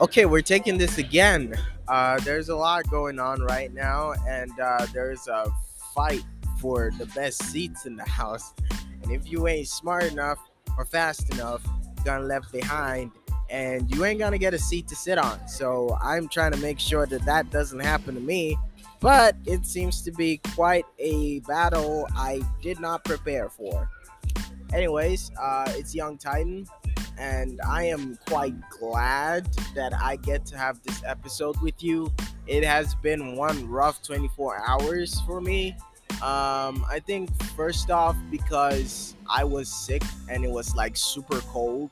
Okay, we're taking this again. Uh, there's a lot going on right now, and uh, there's a fight for the best seats in the house. And if you ain't smart enough or fast enough, you're gonna left behind, and you ain't gonna get a seat to sit on. So I'm trying to make sure that that doesn't happen to me. But it seems to be quite a battle I did not prepare for. Anyways, uh, it's Young Titan and I am quite glad that I get to have this episode with you. It has been one rough 24 hours for me. Um, I think first off because I was sick and it was like super cold,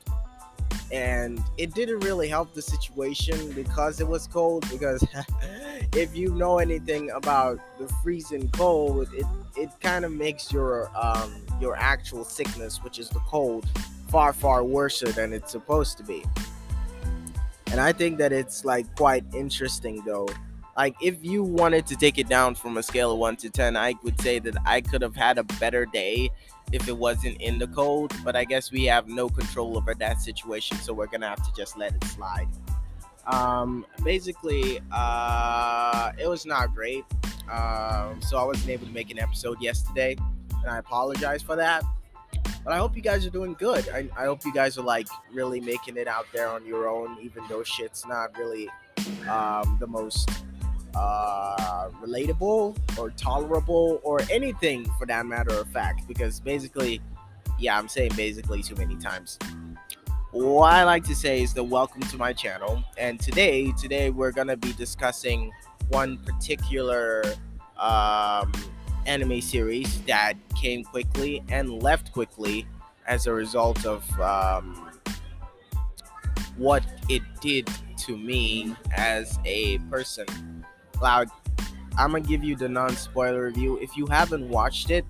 and it didn't really help the situation because it was cold. Because if you know anything about the freezing cold, it it kind of makes your um your actual sickness, which is the cold, far far worse than it's supposed to be. And i think that it's like quite interesting though. Like if you wanted to take it down from a scale of 1 to 10 i would say that i could have had a better day if it wasn't in the cold but i guess we have no control over that situation so we're gonna have to just let it slide. Um basically uh it was not great. Um so i wasn't able to make an episode yesterday and i apologize for that but I hope you guys are doing good. I, I hope you guys are like really making it out there on your own, even though shit's not really um, the most uh, relatable or tolerable or anything for that matter of fact. Because basically, yeah, I'm saying basically too many times. What I like to say is the welcome to my channel. And today, today we're gonna be discussing one particular um, anime series that came quickly and left quickly as a result of um, what it did to me as a person. Like, I'm gonna give you the non spoiler review. If you haven't watched it,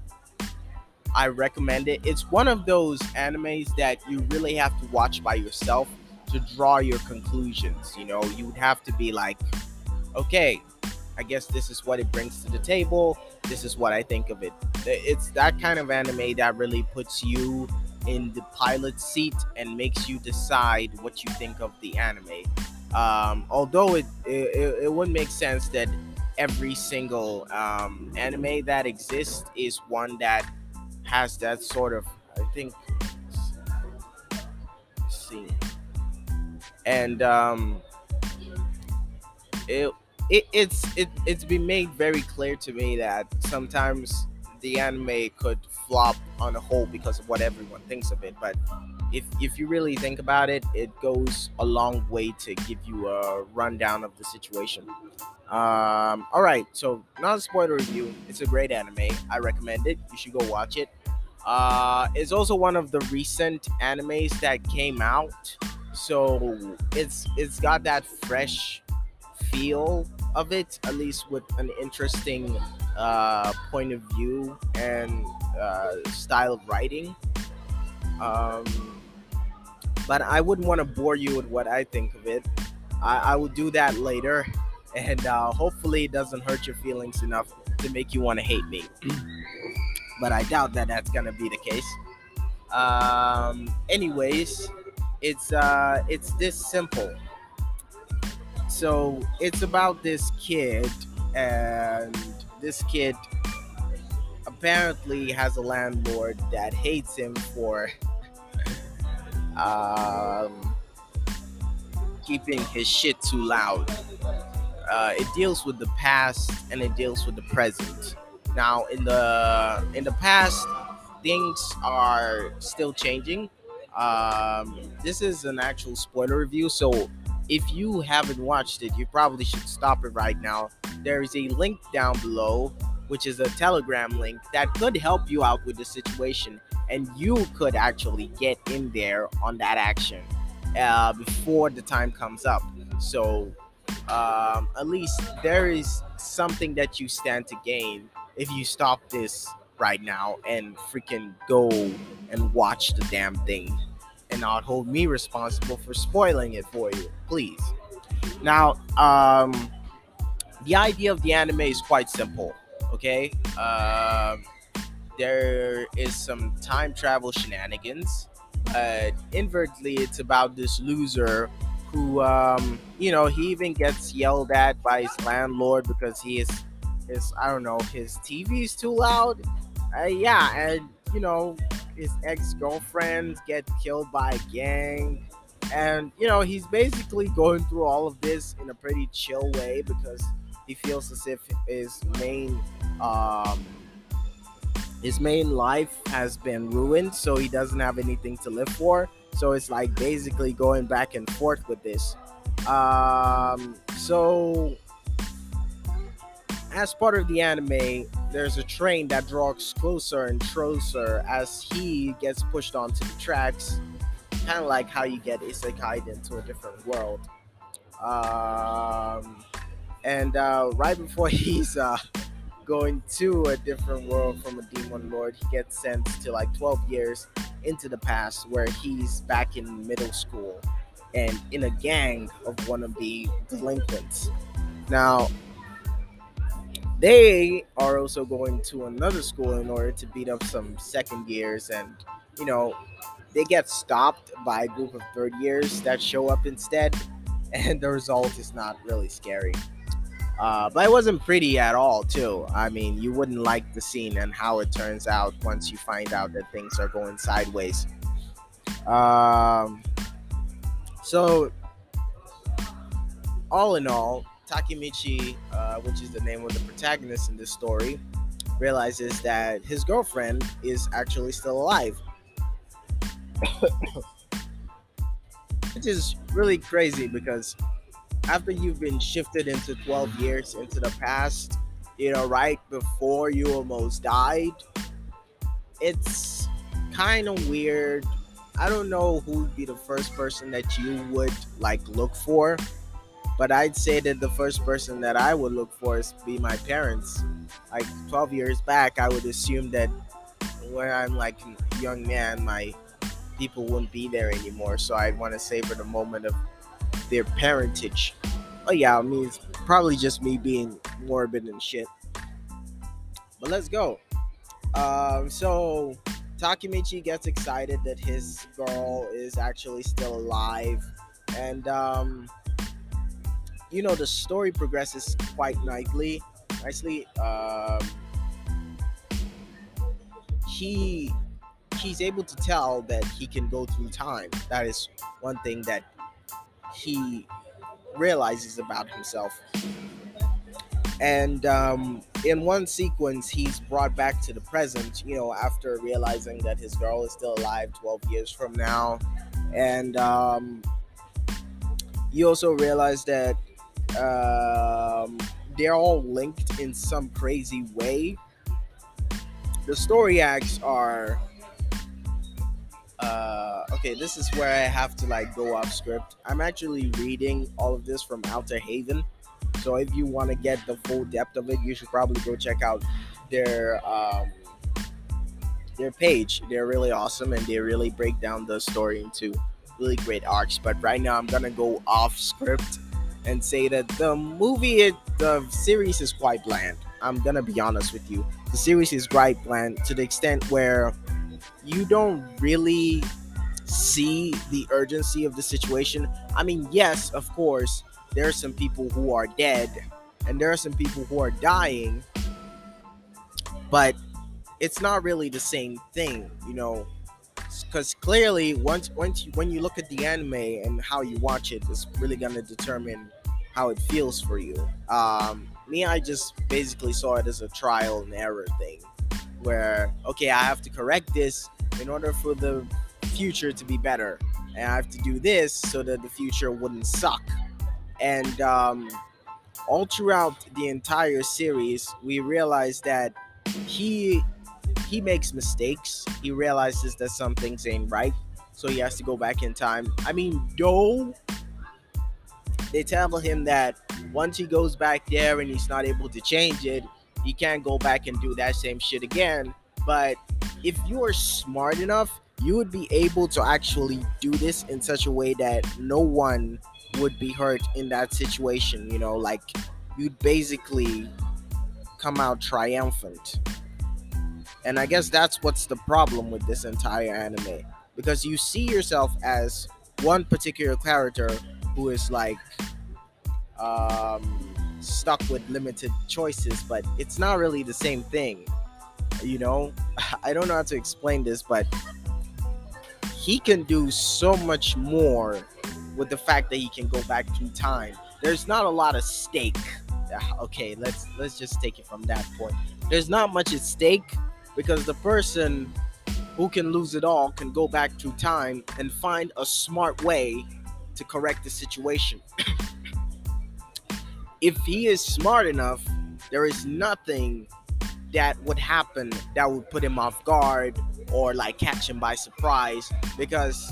I recommend it. It's one of those animes that you really have to watch by yourself to draw your conclusions. You know, you would have to be like, okay, I guess this is what it brings to the table. This is what I think of it. It's that kind of anime that really puts you in the pilot seat and makes you decide what you think of the anime. Um, although it, it it would make sense that every single um, anime that exists is one that has that sort of I think see and um, it it, it's it, it's been made very clear to me that sometimes the anime could flop on a whole because of what everyone thinks of it but if if you really think about it it goes a long way to give you a rundown of the situation. Um all right so not a spoiler review it's a great anime i recommend it you should go watch it. Uh it's also one of the recent animes that came out so it's it's got that fresh feel of it, at least with an interesting uh, point of view and uh, style of writing. Um, but I wouldn't want to bore you with what I think of it. I, I will do that later, and uh, hopefully, it doesn't hurt your feelings enough to make you want to hate me. but I doubt that that's gonna be the case. Um, anyways, it's uh, it's this simple so it's about this kid and this kid apparently has a landlord that hates him for um, keeping his shit too loud. Uh, it deals with the past and it deals with the present. Now in the in the past things are still changing. Um, this is an actual spoiler review so if you haven't watched it, you probably should stop it right now. There is a link down below, which is a Telegram link that could help you out with the situation, and you could actually get in there on that action uh, before the time comes up. So, um, at least there is something that you stand to gain if you stop this right now and freaking go and watch the damn thing and not hold me responsible for spoiling it for you, please. Now, um, the idea of the anime is quite simple. Okay, uh, there is some time travel shenanigans. Uh, invertly, it's about this loser who um, you know he even gets yelled at by his landlord because he is his I don't know his TV is too loud. Uh, yeah, and you know his ex girlfriends get killed by a gang, and you know he's basically going through all of this in a pretty chill way because he feels as if his main um, his main life has been ruined, so he doesn't have anything to live for. So it's like basically going back and forth with this. Um, so as part of the anime, there's a train that draws closer and closer as he gets pushed onto the tracks. Kind of like how you get isekai into a different world. Um, and uh, right before he's uh, going to a different world from a demon lord, he gets sent to like 12 years into the past where he's back in middle school and in a gang of wannabe delinquents. Now, they are also going to another school in order to beat up some second years and you know they get stopped by a group of third years that show up instead and the result is not really scary. Uh, but it wasn't pretty at all too. I mean you wouldn't like the scene and how it turns out once you find out that things are going sideways. Um, so all in all Takemichi, uh, which is the name of the protagonist in this story, realizes that his girlfriend is actually still alive. which is really crazy because after you've been shifted into 12 years into the past, you know, right before you almost died, it's kind of weird. I don't know who would be the first person that you would like look for but I'd say that the first person that I would look for is be my parents. Like 12 years back, I would assume that when I'm like a young man, my people wouldn't be there anymore. So I'd want to savor the moment of their parentage. Oh yeah, I mean it's probably just me being morbid and shit. But let's go. Um, so Takemichi gets excited that his girl is actually still alive, and um, you know the story progresses quite nicely nicely um, he he's able to tell that he can go through time. That is one thing that he realizes about himself. And um, in one sequence he's brought back to the present you know after realizing that his girl is still alive 12 years from now. And um, you also realize that um, they're all linked in some crazy way. The story acts are uh, okay. This is where I have to like go off script. I'm actually reading all of this from Outer Haven, so if you want to get the full depth of it, you should probably go check out their um, their page. They're really awesome and they really break down the story into really great arcs. But right now, I'm gonna go off script and say that the movie, it, the series is quite bland. I'm gonna be honest with you. The series is quite bland to the extent where you don't really see the urgency of the situation. I mean, yes, of course, there are some people who are dead and there are some people who are dying, but it's not really the same thing, you know. Because clearly, once once you, when you look at the anime and how you watch it, it, is really gonna determine how it feels for you. Um, me, I just basically saw it as a trial and error thing, where okay, I have to correct this in order for the future to be better, and I have to do this so that the future wouldn't suck. And um, all throughout the entire series, we realize that he he makes mistakes. He realizes that some things ain't right, so he has to go back in time. I mean, though they tell him that once he goes back there and he's not able to change it, he can't go back and do that same shit again. But if you are smart enough, you would be able to actually do this in such a way that no one would be hurt in that situation. You know, like you'd basically come out triumphant. And I guess that's what's the problem with this entire anime. Because you see yourself as one particular character who is like um, stuck with limited choices, but it's not really the same thing. You know, I don't know how to explain this, but he can do so much more with the fact that he can go back through time. There's not a lot of stake. Okay, let's let's just take it from that point. There's not much at stake because the person who can lose it all can go back through time and find a smart way to correct the situation. if he is smart enough, there is nothing that would happen that would put him off guard or like catch him by surprise because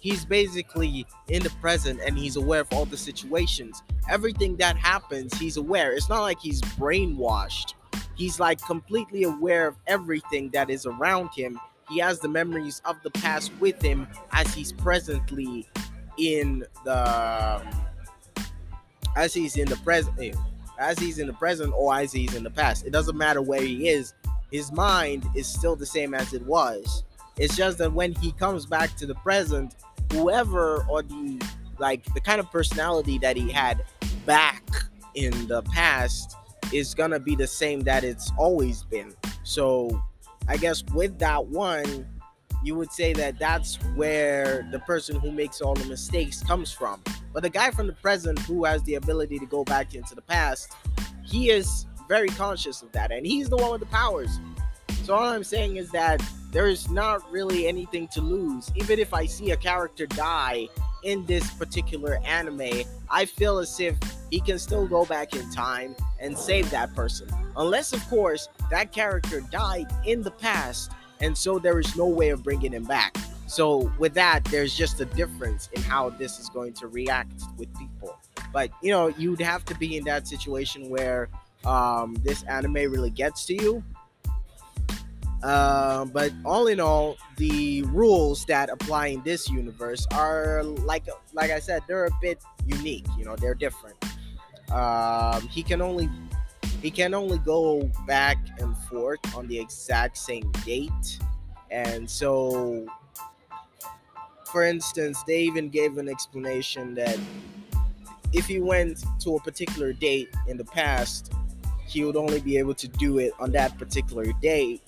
he's basically in the present and he's aware of all the situations. Everything that happens, he's aware. It's not like he's brainwashed. He's like completely aware of everything that is around him. He has the memories of the past with him as he's presently in the as he's in the present eh, as he's in the present or as he's in the past. It doesn't matter where he is. His mind is still the same as it was. It's just that when he comes back to the present, whoever or the like the kind of personality that he had back in the past is gonna be the same that it's always been. So I guess with that one, you would say that that's where the person who makes all the mistakes comes from. But the guy from the present who has the ability to go back into the past, he is very conscious of that, and he's the one with the powers. So all I'm saying is that there is not really anything to lose. Even if I see a character die in this particular anime, I feel as if he can still go back in time and save that person. Unless, of course, that character died in the past, and so there is no way of bringing him back. So, with that, there's just a difference in how this is going to react with people. But, you know, you'd have to be in that situation where um, this anime really gets to you uh, but all in all, the rules that apply in this universe are like like I said, they're a bit unique. You know, they're different. Um, he can only he can only go back and forth on the exact same date, and so, for instance, they even gave an explanation that if he went to a particular date in the past, he would only be able to do it on that particular date.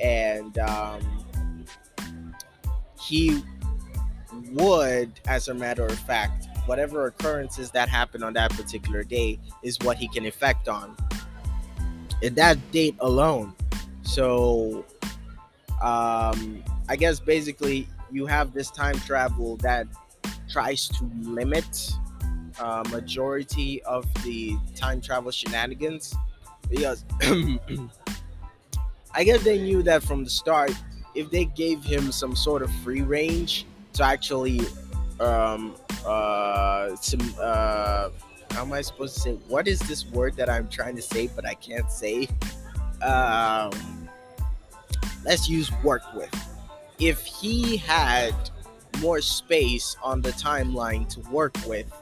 And um, he would, as a matter of fact, whatever occurrences that happen on that particular day is what he can effect on in that date alone. So, um, I guess basically you have this time travel that tries to limit uh, majority of the time travel shenanigans because I guess they knew that from the start. If they gave him some sort of free range to actually, um, uh, some, uh, how am I supposed to say? What is this word that I'm trying to say but I can't say? Um, let's use work with. If he had more space on the timeline to work with,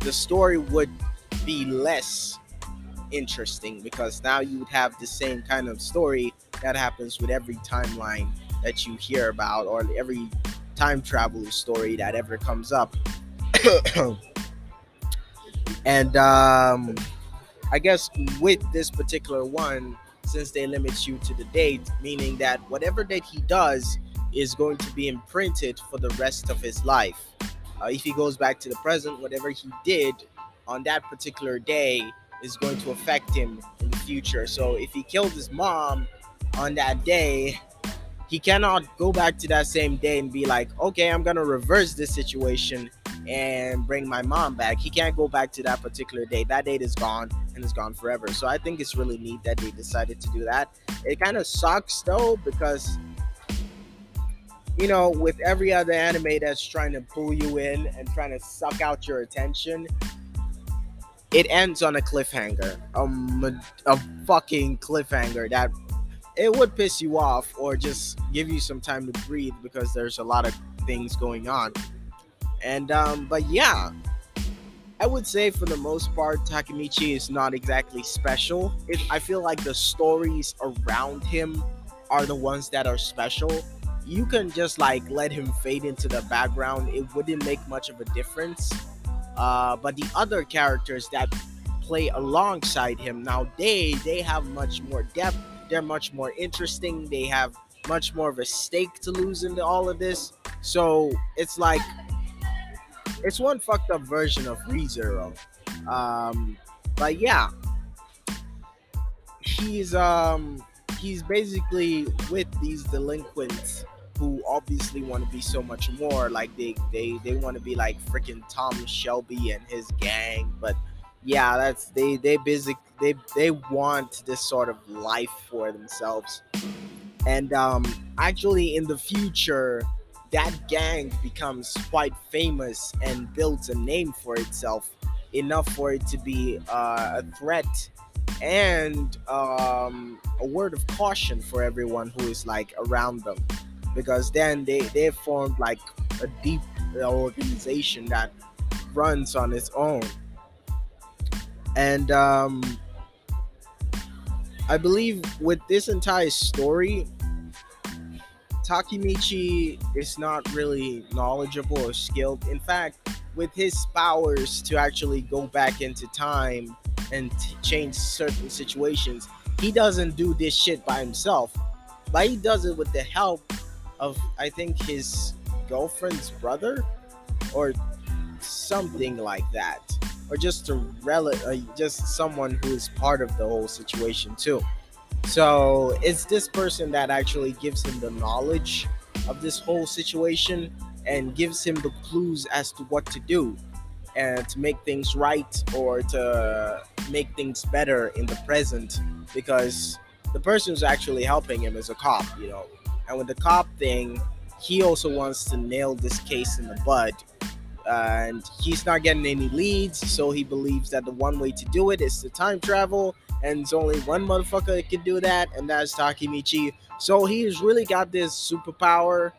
the story would be less interesting because now you would have the same kind of story that happens with every timeline that you hear about or every time travel story that ever comes up. and um, I guess with this particular one, since they limit you to the date, meaning that whatever date he does is going to be imprinted for the rest of his life. Uh, if he goes back to the present, whatever he did on that particular day is going to affect him in the future. So if he killed his mom on that day, he cannot go back to that same day and be like, okay, I'm gonna reverse this situation and bring my mom back. He can't go back to that particular date. That date is gone and is gone forever. So I think it's really neat that they decided to do that. It kind of sucks though because you know, with every other anime that's trying to pull you in and trying to suck out your attention, it ends on a cliffhanger, a, a fucking cliffhanger that it would piss you off or just give you some time to breathe because there's a lot of things going on. And um, but yeah, I would say for the most part, Takemichi is not exactly special. It, I feel like the stories around him are the ones that are special. You can just like let him fade into the background. It wouldn't make much of a difference Uh, but the other characters that play alongside him now they they have much more depth. They're much more interesting. They have much more of a stake to lose into all of this. So it's like it's one fucked up version of ReZero. Um, but yeah, he's um he's basically with these delinquents who obviously want to be so much more like they they they want to be like freaking Tom Shelby and his gang but yeah that's they they basic they they want this sort of life for themselves and um actually in the future that gang becomes quite famous and builds a name for itself enough for it to be uh, a threat and um, a word of caution for everyone who is like around them. Because then they they formed like a deep organization that runs on its own. And um, i believe with this entire story takemichi is not really knowledgeable or skilled in fact with his powers to actually go back into time and t- change certain situations. He doesn't do this shit by himself, but he does it with the help of I think his girlfriend's brother or something like that, or just a relative, uh, just someone who is part of the whole situation too. So it's this person that actually gives him the knowledge of this whole situation and gives him the clues as to what to do and to make things right or to make things better in the present because the person who's actually helping him is a cop, you know. And with the cop thing, he also wants to nail this case in the bud. and he's not getting any leads, so he believes that the one way to do it is to time travel, and it's only one motherfucker that can do that, and that's Takemichi. So he's really got this superpower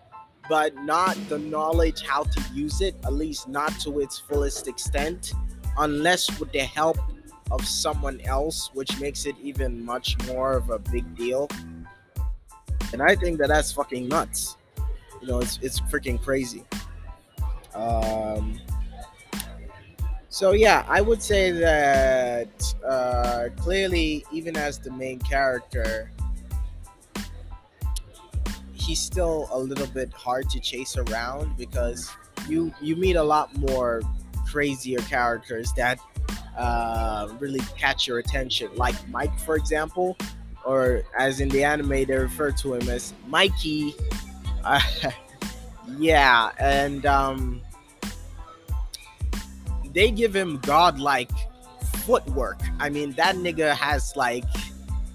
but not the knowledge how to use it, at least not to its fullest extent, unless with the help of someone else, which makes it even much more of a big deal. And I think that that's fucking nuts. You know, it's it's freaking crazy. Um, so yeah, I would say that uh, clearly, even as the main character, he's still a little bit hard to chase around because you you meet a lot more crazier characters that uh, really catch your attention, like Mike, for example, or as in the anime they refer to him as Mikey. Uh, yeah, and um, they give him godlike footwork. I mean, that nigga has like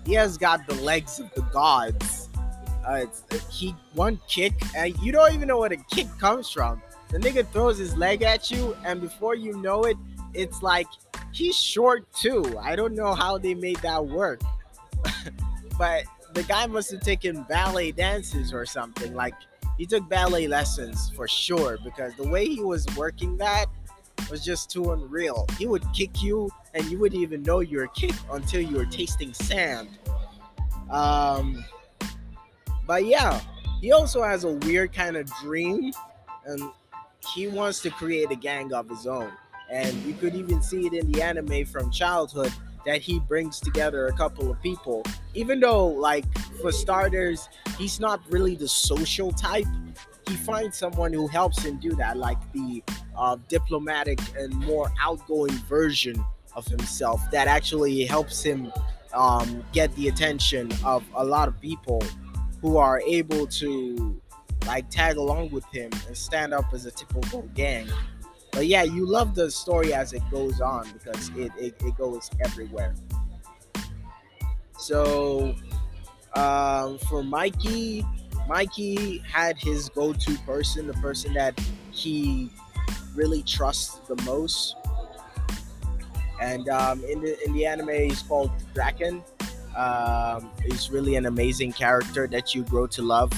he has got the legs of the gods uh, he one kick, and you don't even know where the kick comes from. The nigga throws his leg at you, and before you know it, it's like he's short too. I don't know how they made that work, but the guy must have taken ballet dances or something. Like he took ballet lessons for sure because the way he was working that was just too unreal. He would kick you, and you wouldn't even know you were kicked until you were tasting sand. Um, but yeah, he also has a weird kind of dream, and he wants to create a gang of his own. And you could even see it in the anime from childhood that he brings together a couple of people. Even though, like, for starters, he's not really the social type, he finds someone who helps him do that, like the uh, diplomatic and more outgoing version of himself that actually helps him um, get the attention of a lot of people who are able to like tag along with him and stand up as a typical gang. But yeah, you love the story as it goes on because it, it, it goes everywhere. So um, for Mikey, Mikey had his go-to person, the person that he really trust the most. And um, in the in the anime, he's called Draken. Um, he's really an amazing character that you grow to love,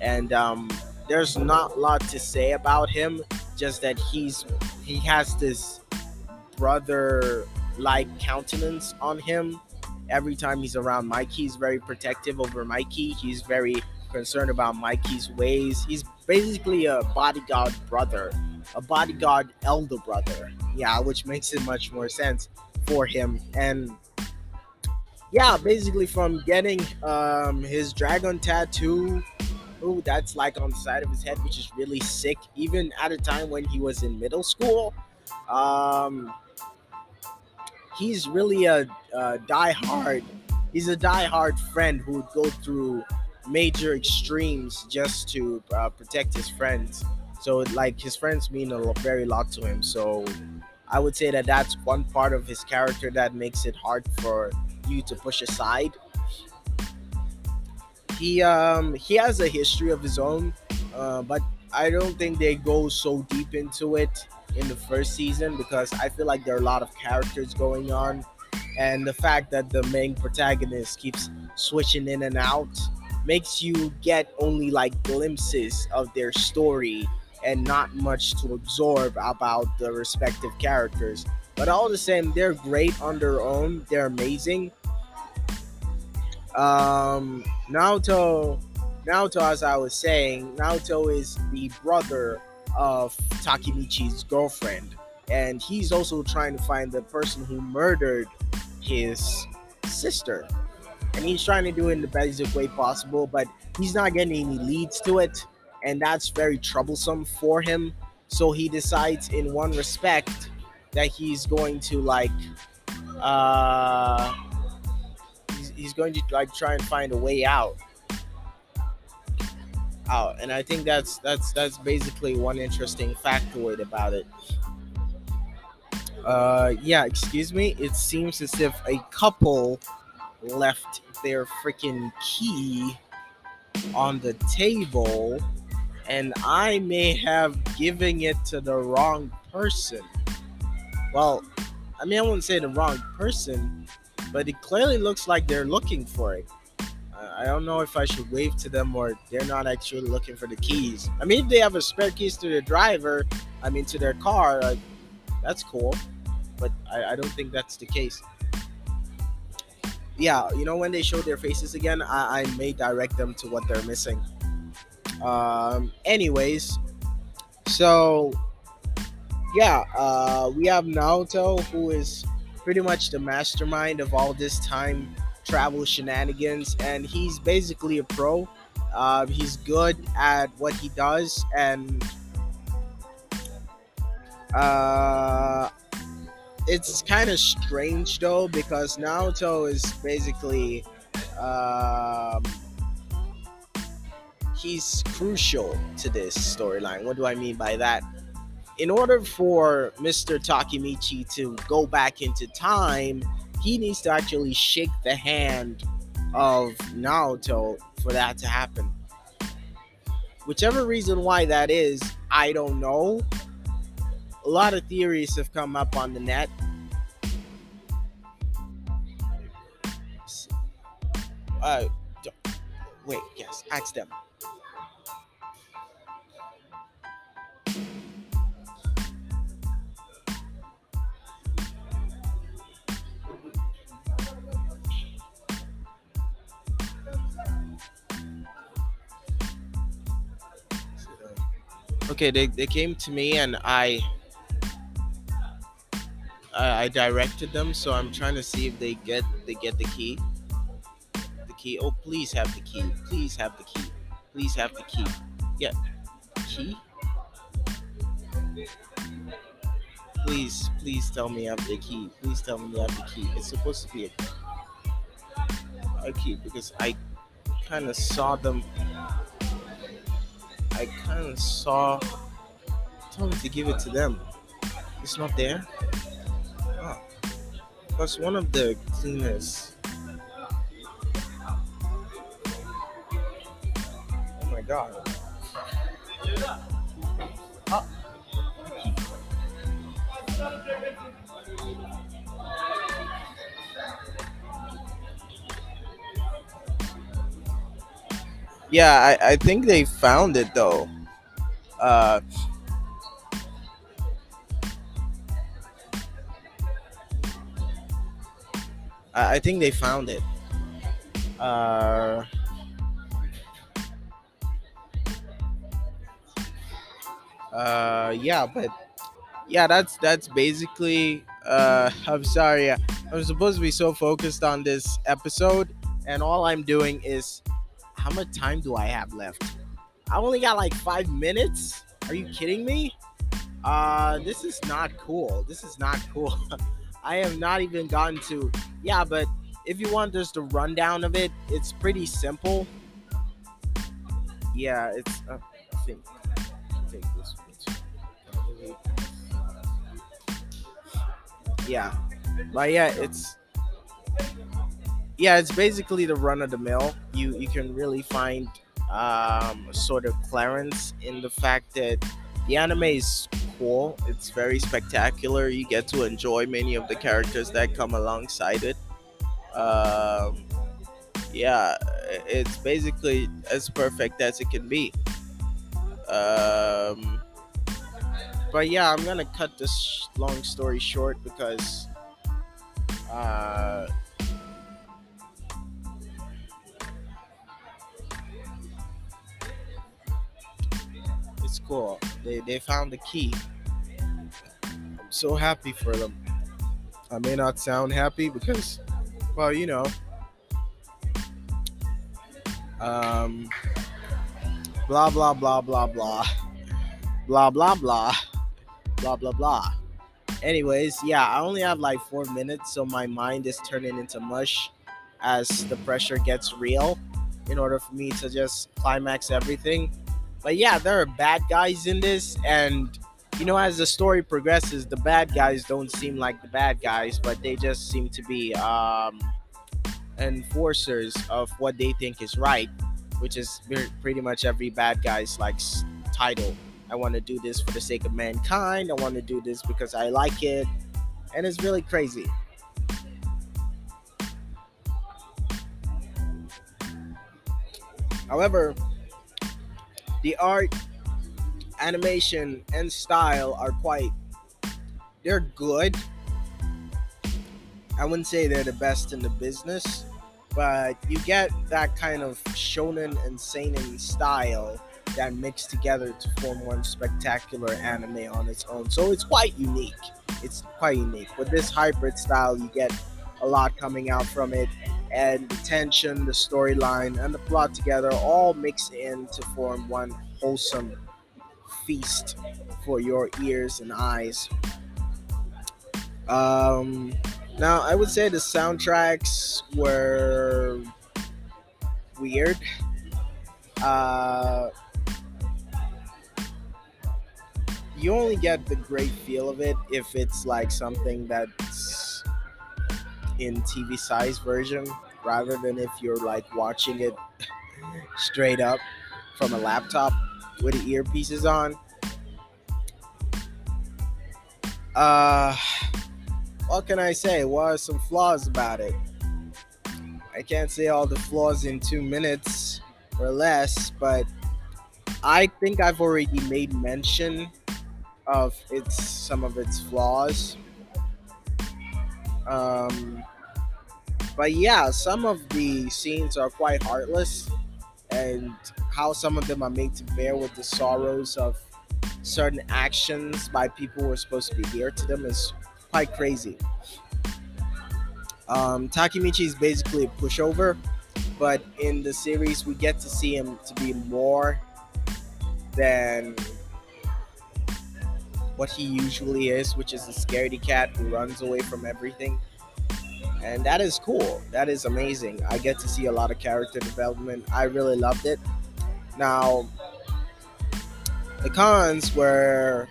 and um, there's not a lot to say about him. Just that he's he has this brother-like countenance on him. Every time he's around Mikey, he's very protective over Mikey. He's very concerned about Mikey's ways. He's basically a bodyguard brother, a bodyguard elder brother yeah, which makes it much more sense for him. And yeah, basically from getting um, his dragon tattoo, ooh, that's like on the side of his head, which is really sick. Even at a time when he was in middle school, um, he's really a, a die-hard. He's a die-hard friend who would go through major extremes just to uh, protect his friends. So like his friends mean a very lot to him. So I would say that that's one part of his character that makes it hard for you to push aside. He um he has a history of his own, uh, but I don't think they go so deep into it in the first season because I feel like there are a lot of characters going on, and the fact that the main protagonist keeps switching in and out makes you get only like glimpses of their story and not much to absorb about the respective characters. But all the same, they're great on their own. They're amazing. Um, Naoto, Naoto, as I was saying, Naoto is the brother of Takemichi's girlfriend, and he's also trying to find the person who murdered his sister. And he's trying to do it in the basic way possible, but he's not getting any leads to it, and that's very troublesome for him. So he decides, in one respect, that he's going to like, uh, he's, he's going to like try and find a way out. Out and i think that's that's that's basically one interesting factoid about it. Uh yeah excuse me. It seems as if a couple left their freaking key on the table and i may have given it to the wrong person well i mean i wouldn't say the wrong person but it clearly looks like they're looking for it I don't know if I should wave to them or they're not actually looking for the keys. I mean, if they have a spare keys to their driver, I mean, to their car, like, that's cool. But I, I don't think that's the case. Yeah, you know, when they show their faces again, I, I may direct them to what they're missing. Um, anyways, so yeah, uh, we have Naoto, who is pretty much the mastermind of all this time travel shenanigans, and he's basically a pro. Uh, he's good at what he does, and uh, it's kind of strange though because Naoto is basically um, he's crucial to this storyline. What do I mean by that? In order for Mr. Takemichi to go back into time, he needs to actually shake the hand of Naoto for that to happen. Whichever reason why that is, I don't know. A lot of theories have come up on the net. Uh, wait, yes, ask them. Okay they, they came to me and i I, I directed them so i'm trying to see if they get they get the key. The key oh please have the key please have the key please have the key. Yeah key? Please please tell me I have the key please tell me I have the key. It's supposed to be a, a key because i kind of saw them I kind of saw. Told me to give it to them. It's not there. Oh. Because one of the cleaners. Oh my god. Oh. Yeah, I, I think they found it though. Uh, I, I think they found it. Uh, uh, yeah, but yeah, that's that's basically. Uh, I'm sorry. I'm supposed to be so focused on this episode, and all I'm doing is, how much time do I have left? I only got like five minutes. Are you kidding me? Uh, this is not cool. This is not cool. I have not even gotten to. Yeah, but if you want just a rundown of it, it's pretty simple. Yeah, it's. Uh, I think. I think this one's Yeah, but yeah, it's. Yeah, it's basically the run of the mill. You you can really find um, sort of clearance in the fact that the anime is cool. It's very spectacular. You get to enjoy many of the characters that come alongside it. Um, yeah, it's basically as perfect as it can be. Um, but yeah, I'm gonna cut this long story short because uh, cool. They they found the key. I'm so happy for them. I may not sound happy because, well, you know, um, blah blah blah blah blah, blah blah blah, blah blah blah. Anyways, yeah, I only have like four minutes, so my mind is turning into mush as the pressure gets real in order for me to just climax everything. But yeah, there are bad guys in this, and you know, as the story progresses, the bad guys don't seem like the bad guys, but they just seem to be um, enforcers of what they think is right, which is pretty much every bad guy's like title. I want to do this for the sake of mankind. I want to do this because I like it, and it's really crazy. However, the art, animation, and style are quite they're good. I wouldn't say they're the best in the business, but you get that kind of shonen and seinen style that mix together to form one spectacular anime on its own. So it's quite unique. It's quite unique. With this hybrid style, you get a lot coming out from it, and the tension, the storyline, and the plot together all mix in to form one wholesome feast for your ears and eyes. Um, now, I would say the soundtracks were weird. Uh, you only get the great feel of it if it's like something that's in TV size version rather than if you're like watching it straight up from a laptop with the earpieces on. Uh what can I say? What are some flaws about it? I can't say all the flaws in two minutes or less, but I think I've already made mention of its some of its flaws. Um, but yeah, some of the scenes are quite heartless, and how some of them are made to bear with the sorrows of certain actions by people who are supposed to be dear to them is quite crazy. Um, Takemichi is basically a pushover, but in the series we get to see him to be more than what he usually is, which is a scaredy cat who runs away from everything. And that is cool. That is amazing. I get to see a lot of character development. I really loved it. Now, the cons were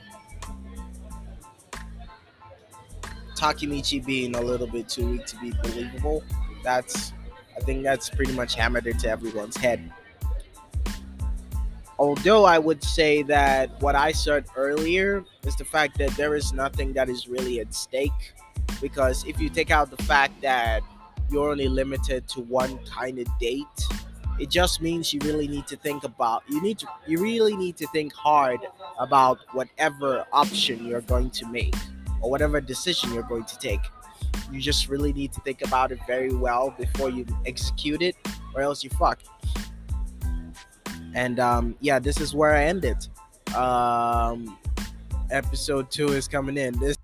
Takemichi being a little bit too weak to be believable. That's I think that's pretty much hammered into everyone's head. Although I would say that what I said earlier is the fact that there is nothing that is really at stake. Because if you take out the fact that you're only limited to one kind of date, it just means you really need to think about you need to you really need to think hard about whatever option you're going to make or whatever decision you're going to take. You just really need to think about it very well before you execute it, or else you fuck. And um, yeah, this is where I ended. Um, episode two is coming in. This